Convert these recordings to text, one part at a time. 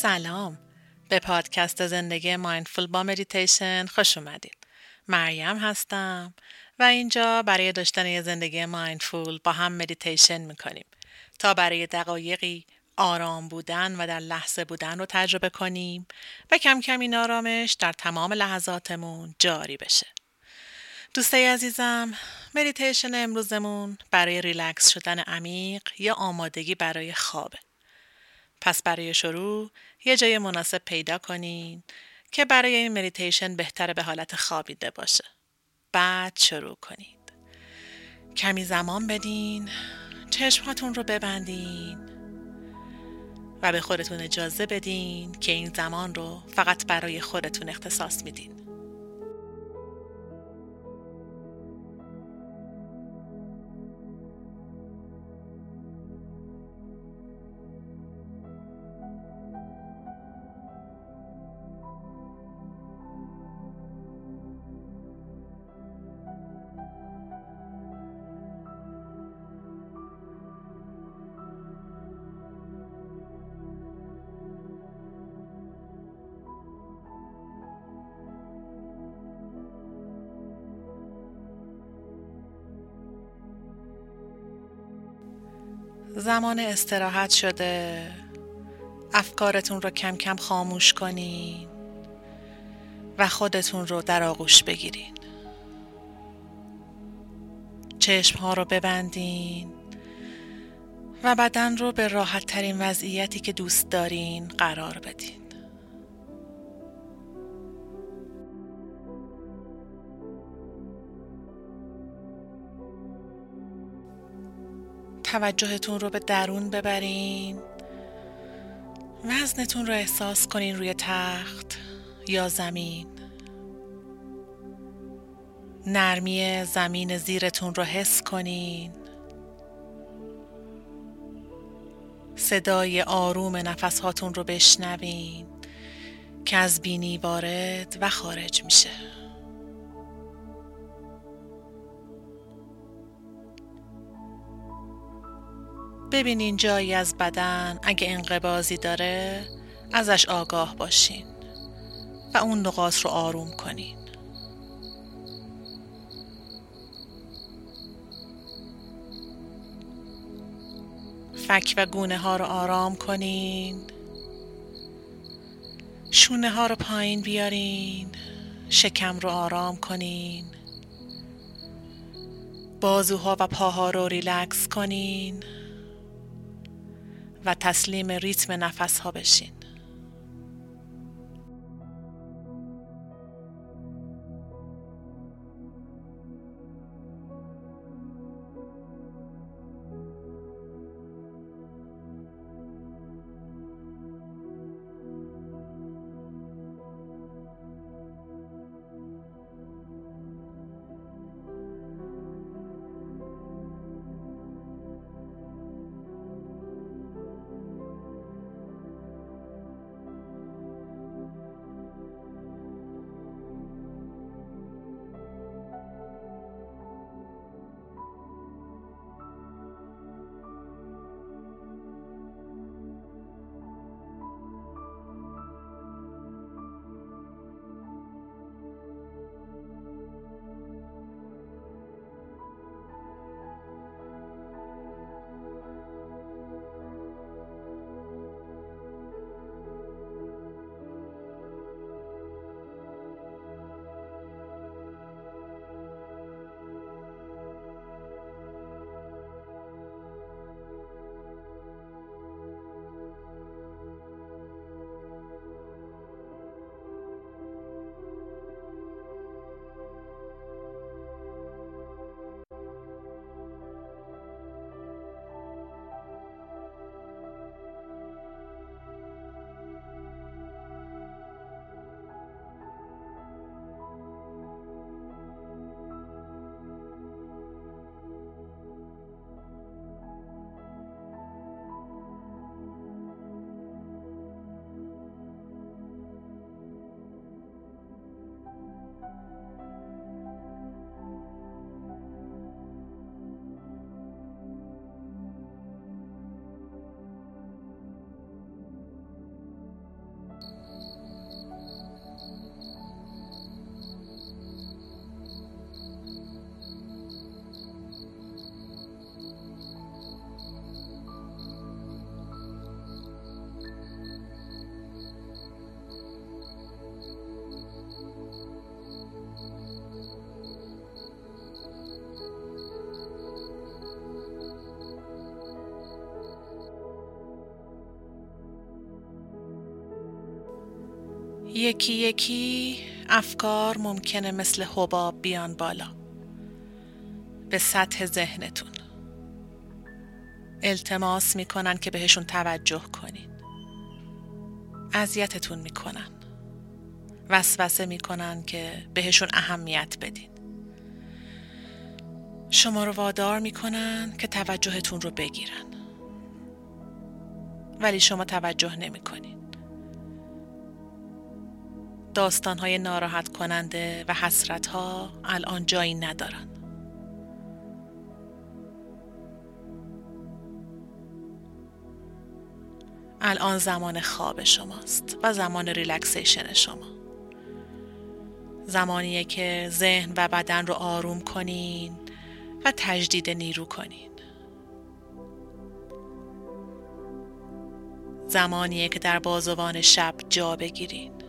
سلام. به پادکست زندگی mindful با مدیتیشن خوش اومدید مریم هستم و اینجا برای داشتن یه زندگی mindful با هم مدیتیشن می‌کنیم. تا برای دقایقی آرام بودن و در لحظه بودن رو تجربه کنیم و کم کم این آرامش در تمام لحظاتمون جاری بشه. دوستای عزیزم مدیتیشن امروزمون برای ریلکس شدن عمیق یا آمادگی برای خوابه. پس برای شروع یه جای مناسب پیدا کنین که برای این مدیتیشن بهتره به حالت خوابیده باشه. بعد شروع کنید. کمی زمان بدین، چشمهاتون رو ببندین و به خودتون اجازه بدین که این زمان رو فقط برای خودتون اختصاص میدین. زمان استراحت شده. افکارتون رو کم کم خاموش کنین و خودتون رو در آغوش بگیرین. چشم ها رو ببندین و بدن رو به راحت ترین وضعیتی که دوست دارین قرار بدین. توجهتون رو به درون ببرین. وزنتون رو احساس کنین روی تخت یا زمین. نرمی زمین زیرتون رو حس کنین. صدای آروم نفسهاتون رو بشنوین که از بینی وارد و خارج میشه. ببینین جایی از بدن اگه انقبازی داره ازش آگاه باشین و اون نقاط رو آروم کنین. فک و گونه ها رو آرام کنین. شونه ها رو پایین بیارین. شکم رو آرام کنین. بازوها و پاها رو ریلکس کنین. و تسلیم ریتم نفس ها بشین. یکی یکی افکار ممکنه مثل حباب بیان بالا. به سطح ذهنتون. التماس می‌کنن که بهشون توجه کنین. اذیتتون می‌کنن. وسوسه می‌کنن که بهشون اهمیت بدین. شما رو وادار می‌کنن که توجهتون رو بگیرن. ولی شما توجه نمی‌کنین. داستان های ناراحت کننده و حسرت ها الان جایی ندارن. الان زمان خواب شماست و زمان ریلکسیشن شما. زمانیه که ذهن و بدن رو آروم کنین و تجدید نیرو کنین. زمانیه که در بازوان شب جا بگیرین.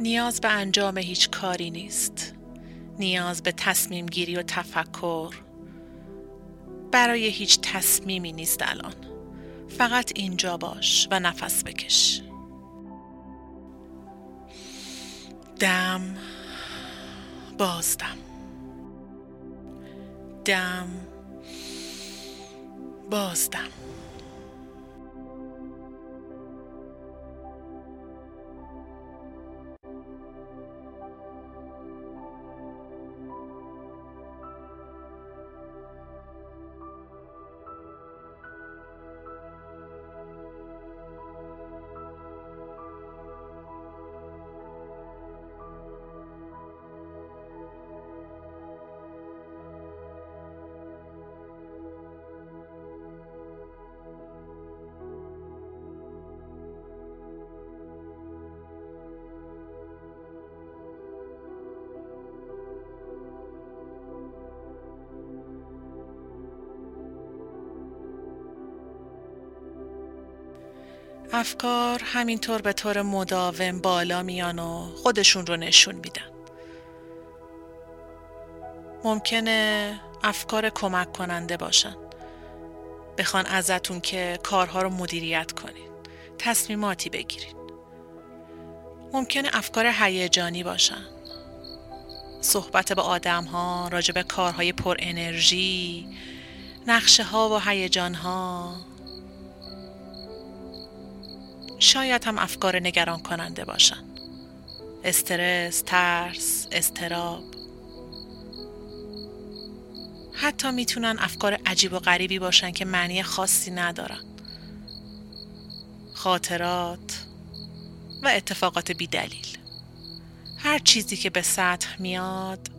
نیاز به انجام هیچ کاری نیست. نیاز به تصمیم گیری و تفکر. برای هیچ تصمیمی نیست الان. فقط اینجا باش و نفس بکش. دم. بازدم دم. بازدم افکار همینطور به طور مداوم بالا میان و خودشون رو نشون میدن. ممکنه افکار کمک کننده باشن. بخوان ازتون که کارها رو مدیریت کنید تصمیماتی بگیرید ممکنه افکار هیجانی باشن. صحبت با آدم ها راجع کارهای پر انرژی نقشه ها و هیجان ها شاید هم افکار نگران کننده باشن. استرس، ترس، استراب حتی می‌تونن افکار عجیب و غریبی باشن که معنی خاصی ندارن. خاطرات و اتفاقات بیدلیل. هر چیزی که به سطح میاد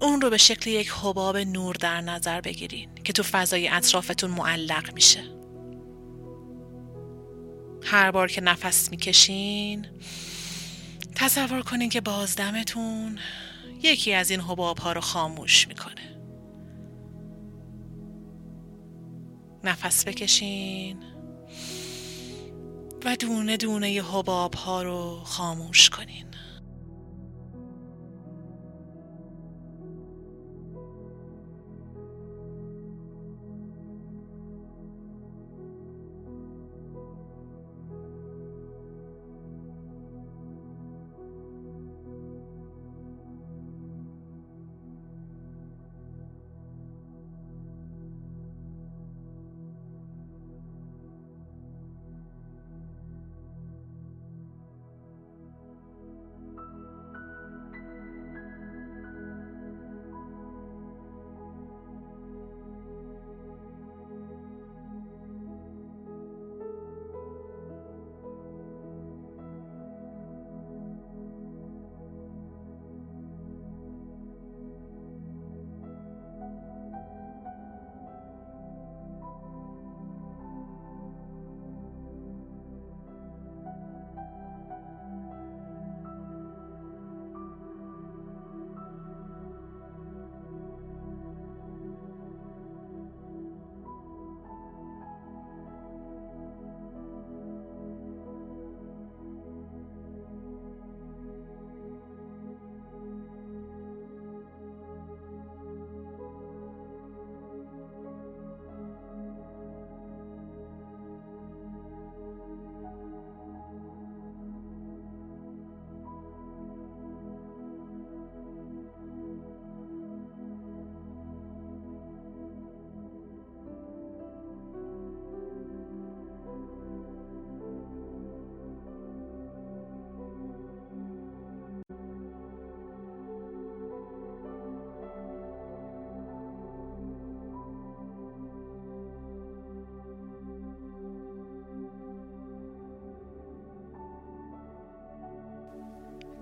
اون رو به شکل یک حباب نور در نظر بگیرین که تو فضای اطرافتون معلق میشه. هر بار که نفس می‌کشین تصور کنین که بازدمتون یکی از این حباب ها رو خاموش می‌کنه. نفس بکشین و دونه دونه حباب ها رو خاموش کنین.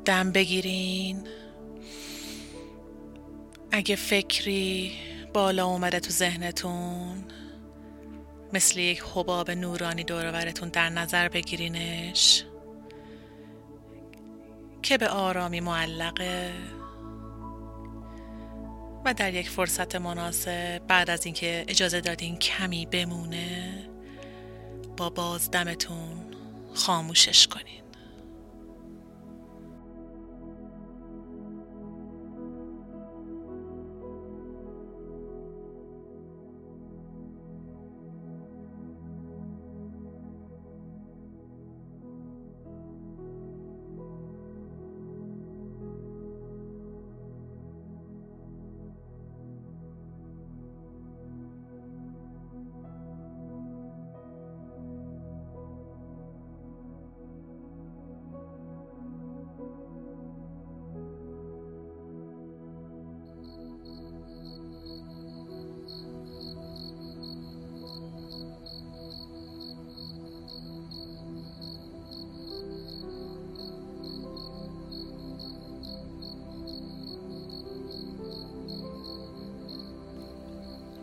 دم بگیرین. اگه فکری بالا اومده تو ذهنتون مثل یک حباب نورانی دورورتون در نظر بگیرینش که به آرامی معلقه و در یک فرصت مناسب بعد از اینکه اجازه دادین کمی بمونه با بازدمتون خاموشش کنین.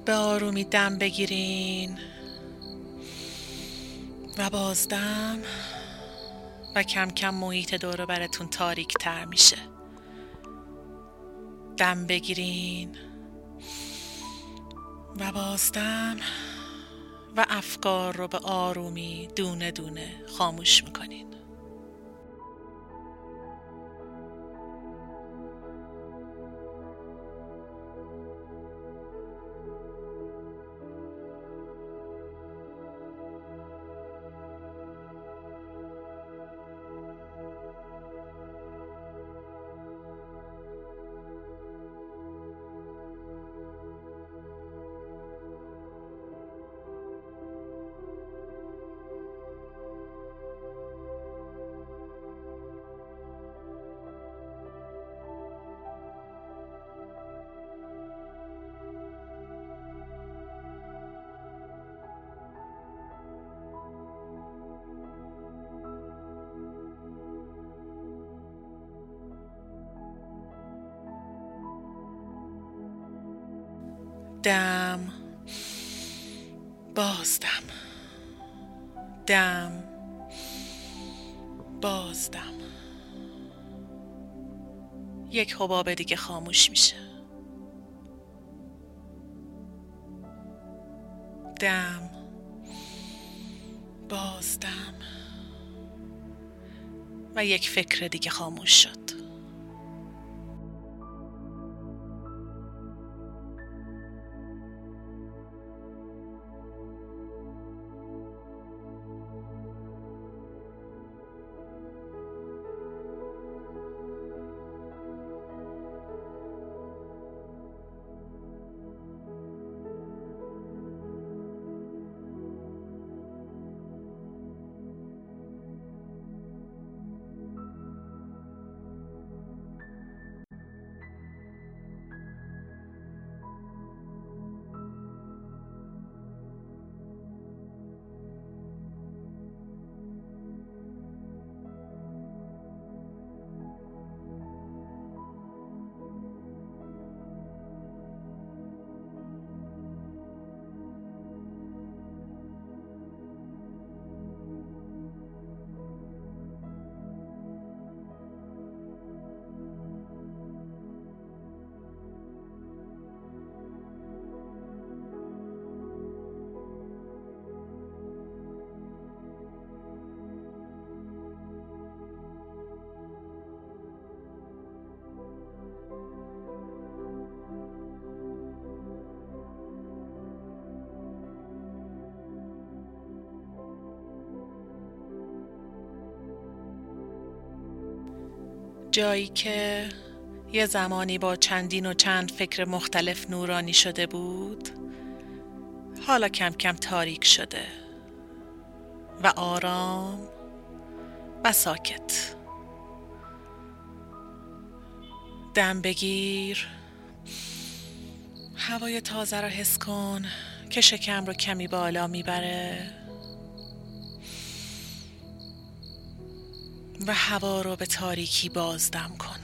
به آرومی دم بگیرین و بازدم و کم کم محیط دور براتون تاریک تر میشه. دم بگیرین و بازدم و افکار رو به آرومی دونه دونه خاموش می‌کنین. دم. بازدم. دم. بازدم. یک حباب دیگه خاموش میشه. دم. بازدم. و یک فکر دیگه خاموش شد. جایی که یه زمانی با چندین و چند فکر مختلف نورانی شده بود حالا کم کم تاریک شده و آرام و ساکت. دم بگیر هوای تازه را حس کن که شکم رو کمی بالا می‌بره. و هوا رو به تاریکی بازدم کن.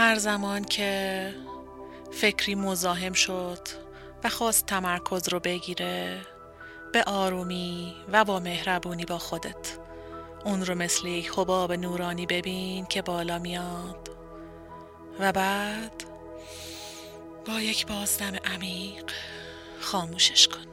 هر زمان که فکری مزاحم شد و خواست تمرکز رو بگیره به آرومی و با مهربونی با خودت. اون رو مثل یک حباب نورانی ببین که بالا میاد. و بعد با یک بازدم عمیق خاموشش کن.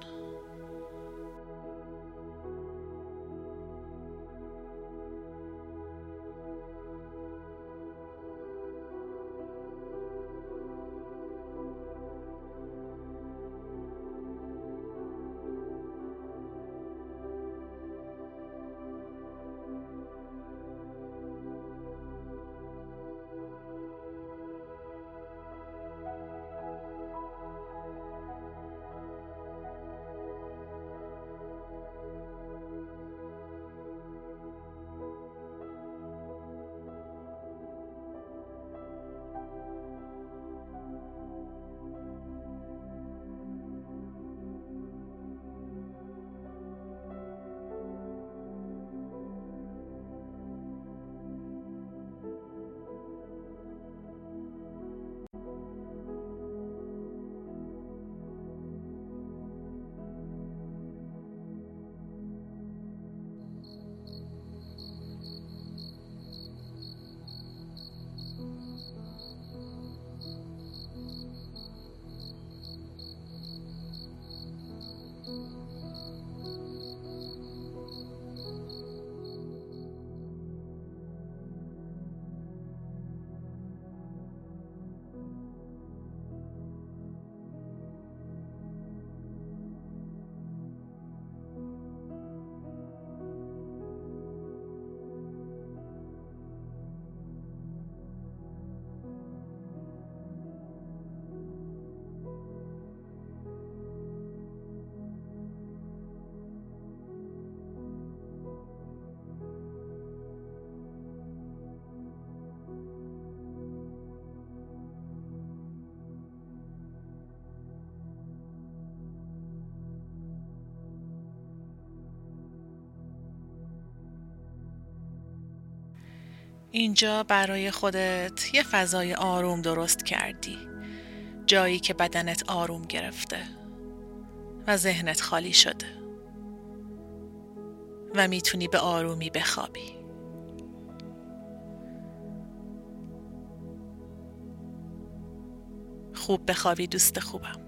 اینجا برای خودت یه فضای آروم درست کردی. جایی که بدنت آروم گرفته و ذهنت خالی شده. و می‌تونی به آرومی بخوابی. خوب بخوابی دوست خوبم.